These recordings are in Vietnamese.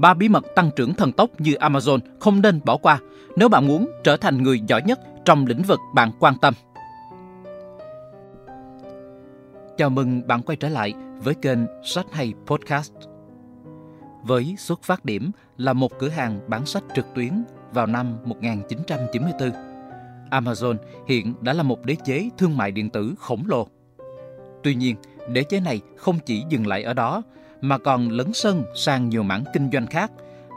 ba bí mật tăng trưởng thần tốc như Amazon không nên bỏ qua nếu bạn muốn trở thành người giỏi nhất trong lĩnh vực bạn quan tâm. Chào mừng bạn quay trở lại với kênh Sách Hay Podcast. Với xuất phát điểm là một cửa hàng bán sách trực tuyến vào năm 1994, Amazon hiện đã là một đế chế thương mại điện tử khổng lồ. Tuy nhiên, đế chế này không chỉ dừng lại ở đó mà còn lấn sân sang nhiều mảng kinh doanh khác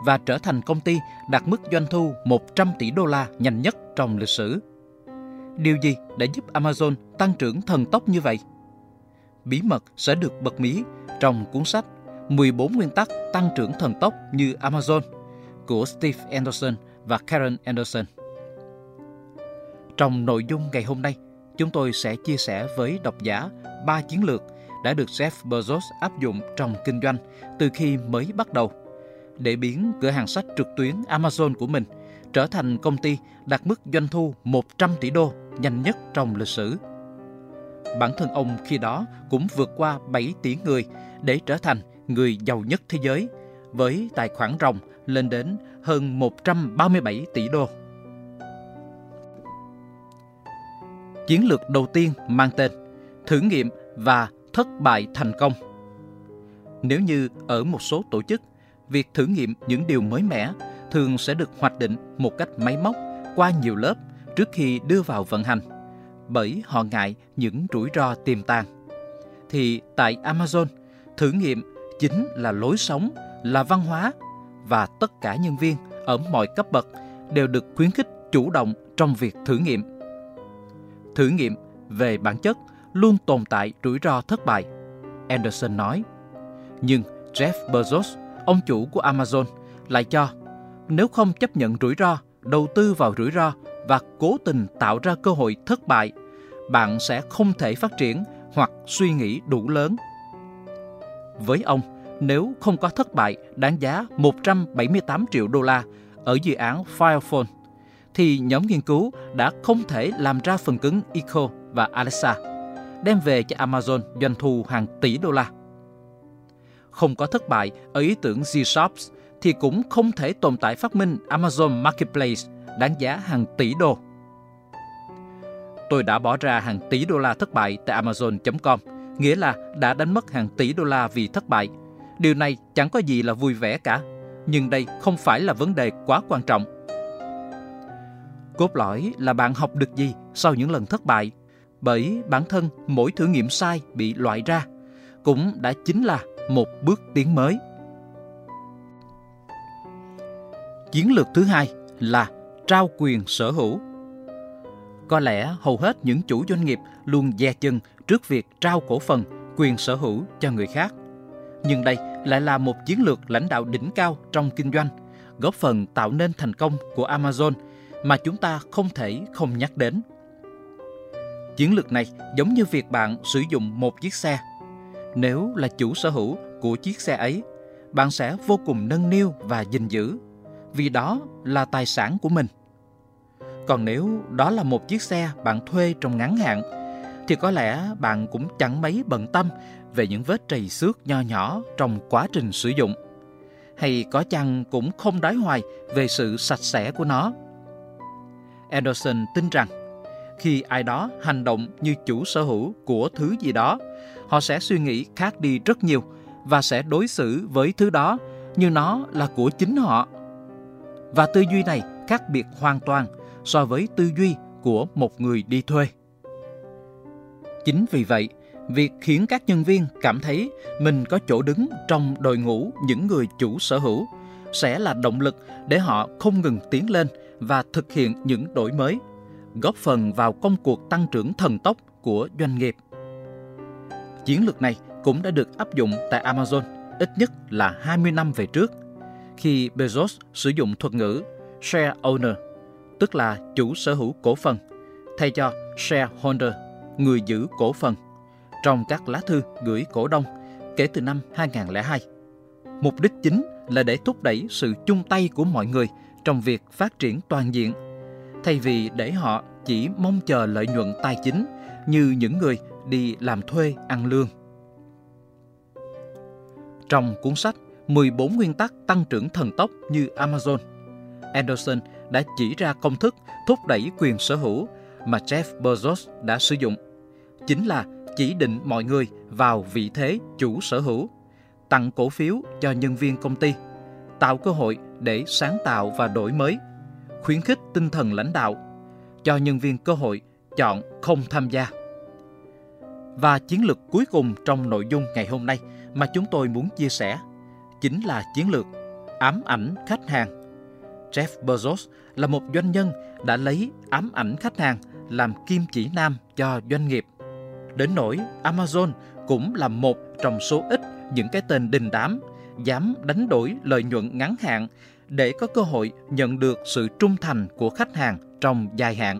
và trở thành công ty đạt mức doanh thu 100 tỷ đô la nhanh nhất trong lịch sử. Điều gì đã giúp Amazon tăng trưởng thần tốc như vậy? Bí mật sẽ được bật mí trong cuốn sách 14 nguyên tắc tăng trưởng thần tốc như Amazon của Steve Anderson và Karen Anderson. Trong nội dung ngày hôm nay, chúng tôi sẽ chia sẻ với độc giả ba chiến lược đã được Jeff Bezos áp dụng trong kinh doanh từ khi mới bắt đầu để biến cửa hàng sách trực tuyến Amazon của mình trở thành công ty đạt mức doanh thu 100 tỷ đô nhanh nhất trong lịch sử. Bản thân ông khi đó cũng vượt qua 7 tỷ người để trở thành người giàu nhất thế giới, với tài khoản ròng lên đến hơn 137 tỷ đô. Chiến lược đầu tiên mang tên, thử nghiệm và thất bại thành công. Nếu như ở một số tổ chức, việc thử nghiệm những điều mới mẻ thường sẽ được hoạch định một cách máy móc qua nhiều lớp trước khi đưa vào vận hành, bởi họ ngại những rủi ro tiềm tàng. Thì tại Amazon, thử nghiệm chính là lối sống, là văn hóa và tất cả nhân viên ở mọi cấp bậc đều được khuyến khích chủ động trong việc thử nghiệm. Thử nghiệm về bản chất luôn tồn tại rủi ro thất bại, Anderson nói. Nhưng Jeff Bezos, ông chủ của Amazon, lại cho nếu không chấp nhận rủi ro, đầu tư vào rủi ro và cố tình tạo ra cơ hội thất bại, bạn sẽ không thể phát triển hoặc suy nghĩ đủ lớn. Với ông, nếu không có thất bại đáng giá 178 triệu đô la ở dự án Firephone, thì nhóm nghiên cứu đã không thể làm ra phần cứng Echo và Alexa đem về cho Amazon doanh thu hàng tỷ đô la. Không có thất bại ở ý tưởng G-Shops thì cũng không thể tồn tại phát minh Amazon Marketplace đáng giá hàng tỷ đô. Tôi đã bỏ ra hàng tỷ đô la thất bại tại Amazon.com, nghĩa là đã đánh mất hàng tỷ đô la vì thất bại. Điều này chẳng có gì là vui vẻ cả, nhưng đây không phải là vấn đề quá quan trọng. Cốt lõi là bạn học được gì sau những lần thất bại bởi bản thân mỗi thử nghiệm sai bị loại ra cũng đã chính là một bước tiến mới. Chiến lược thứ hai là trao quyền sở hữu. Có lẽ hầu hết những chủ doanh nghiệp luôn dè chân trước việc trao cổ phần, quyền sở hữu cho người khác. Nhưng đây lại là một chiến lược lãnh đạo đỉnh cao trong kinh doanh, góp phần tạo nên thành công của Amazon mà chúng ta không thể không nhắc đến. Chiến lược này giống như việc bạn sử dụng một chiếc xe. Nếu là chủ sở hữu của chiếc xe ấy, bạn sẽ vô cùng nâng niu và gìn giữ, vì đó là tài sản của mình. Còn nếu đó là một chiếc xe bạn thuê trong ngắn hạn, thì có lẽ bạn cũng chẳng mấy bận tâm về những vết trầy xước nho nhỏ trong quá trình sử dụng. Hay có chăng cũng không đói hoài về sự sạch sẽ của nó. Anderson tin rằng khi ai đó hành động như chủ sở hữu của thứ gì đó, họ sẽ suy nghĩ khác đi rất nhiều và sẽ đối xử với thứ đó như nó là của chính họ. Và tư duy này khác biệt hoàn toàn so với tư duy của một người đi thuê. Chính vì vậy, việc khiến các nhân viên cảm thấy mình có chỗ đứng trong đội ngũ những người chủ sở hữu sẽ là động lực để họ không ngừng tiến lên và thực hiện những đổi mới góp phần vào công cuộc tăng trưởng thần tốc của doanh nghiệp. Chiến lược này cũng đã được áp dụng tại Amazon ít nhất là 20 năm về trước, khi Bezos sử dụng thuật ngữ share owner, tức là chủ sở hữu cổ phần, thay cho shareholder, người giữ cổ phần, trong các lá thư gửi cổ đông kể từ năm 2002. Mục đích chính là để thúc đẩy sự chung tay của mọi người trong việc phát triển toàn diện thay vì để họ chỉ mong chờ lợi nhuận tài chính như những người đi làm thuê ăn lương. Trong cuốn sách 14 nguyên tắc tăng trưởng thần tốc như Amazon. Anderson đã chỉ ra công thức thúc đẩy quyền sở hữu mà Jeff Bezos đã sử dụng. Chính là chỉ định mọi người vào vị thế chủ sở hữu, tặng cổ phiếu cho nhân viên công ty, tạo cơ hội để sáng tạo và đổi mới, khuyến khích tinh thần lãnh đạo, cho nhân viên cơ hội chọn không tham gia. Và chiến lược cuối cùng trong nội dung ngày hôm nay mà chúng tôi muốn chia sẻ chính là chiến lược ám ảnh khách hàng. Jeff Bezos là một doanh nhân đã lấy ám ảnh khách hàng làm kim chỉ nam cho doanh nghiệp. Đến nỗi Amazon cũng là một trong số ít những cái tên đình đám dám đánh đổi lợi nhuận ngắn hạn để có cơ hội nhận được sự trung thành của khách hàng trong dài hạn.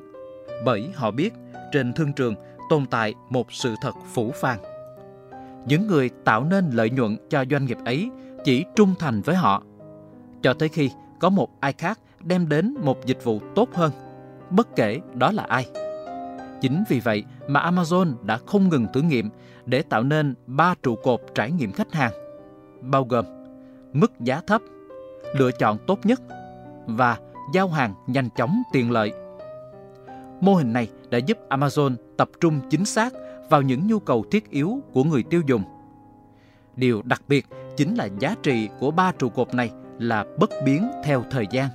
Bởi họ biết trên thương trường tồn tại một sự thật phủ phàng. Những người tạo nên lợi nhuận cho doanh nghiệp ấy chỉ trung thành với họ. Cho tới khi có một ai khác đem đến một dịch vụ tốt hơn, bất kể đó là ai. Chính vì vậy mà Amazon đã không ngừng thử nghiệm để tạo nên ba trụ cột trải nghiệm khách hàng, bao gồm mức giá thấp, lựa chọn tốt nhất và giao hàng nhanh chóng tiện lợi. Mô hình này đã giúp Amazon tập trung chính xác vào những nhu cầu thiết yếu của người tiêu dùng. Điều đặc biệt chính là giá trị của ba trụ cột này là bất biến theo thời gian.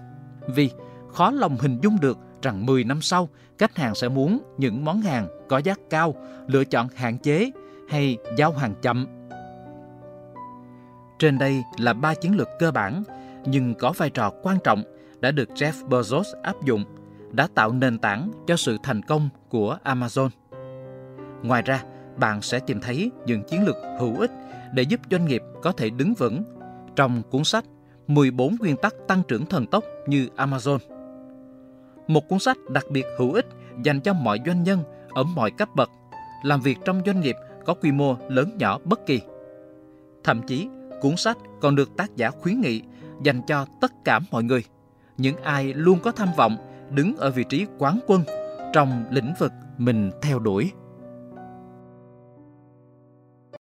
Vì khó lòng hình dung được rằng 10 năm sau, khách hàng sẽ muốn những món hàng có giá cao, lựa chọn hạn chế hay giao hàng chậm. Trên đây là ba chiến lược cơ bản nhưng có vai trò quan trọng đã được Jeff Bezos áp dụng, đã tạo nền tảng cho sự thành công của Amazon. Ngoài ra, bạn sẽ tìm thấy những chiến lược hữu ích để giúp doanh nghiệp có thể đứng vững trong cuốn sách 14 nguyên tắc tăng trưởng thần tốc như Amazon. Một cuốn sách đặc biệt hữu ích dành cho mọi doanh nhân ở mọi cấp bậc, làm việc trong doanh nghiệp có quy mô lớn nhỏ bất kỳ. Thậm chí, cuốn sách còn được tác giả khuyến nghị dành cho tất cả mọi người, những ai luôn có tham vọng đứng ở vị trí quán quân trong lĩnh vực mình theo đuổi.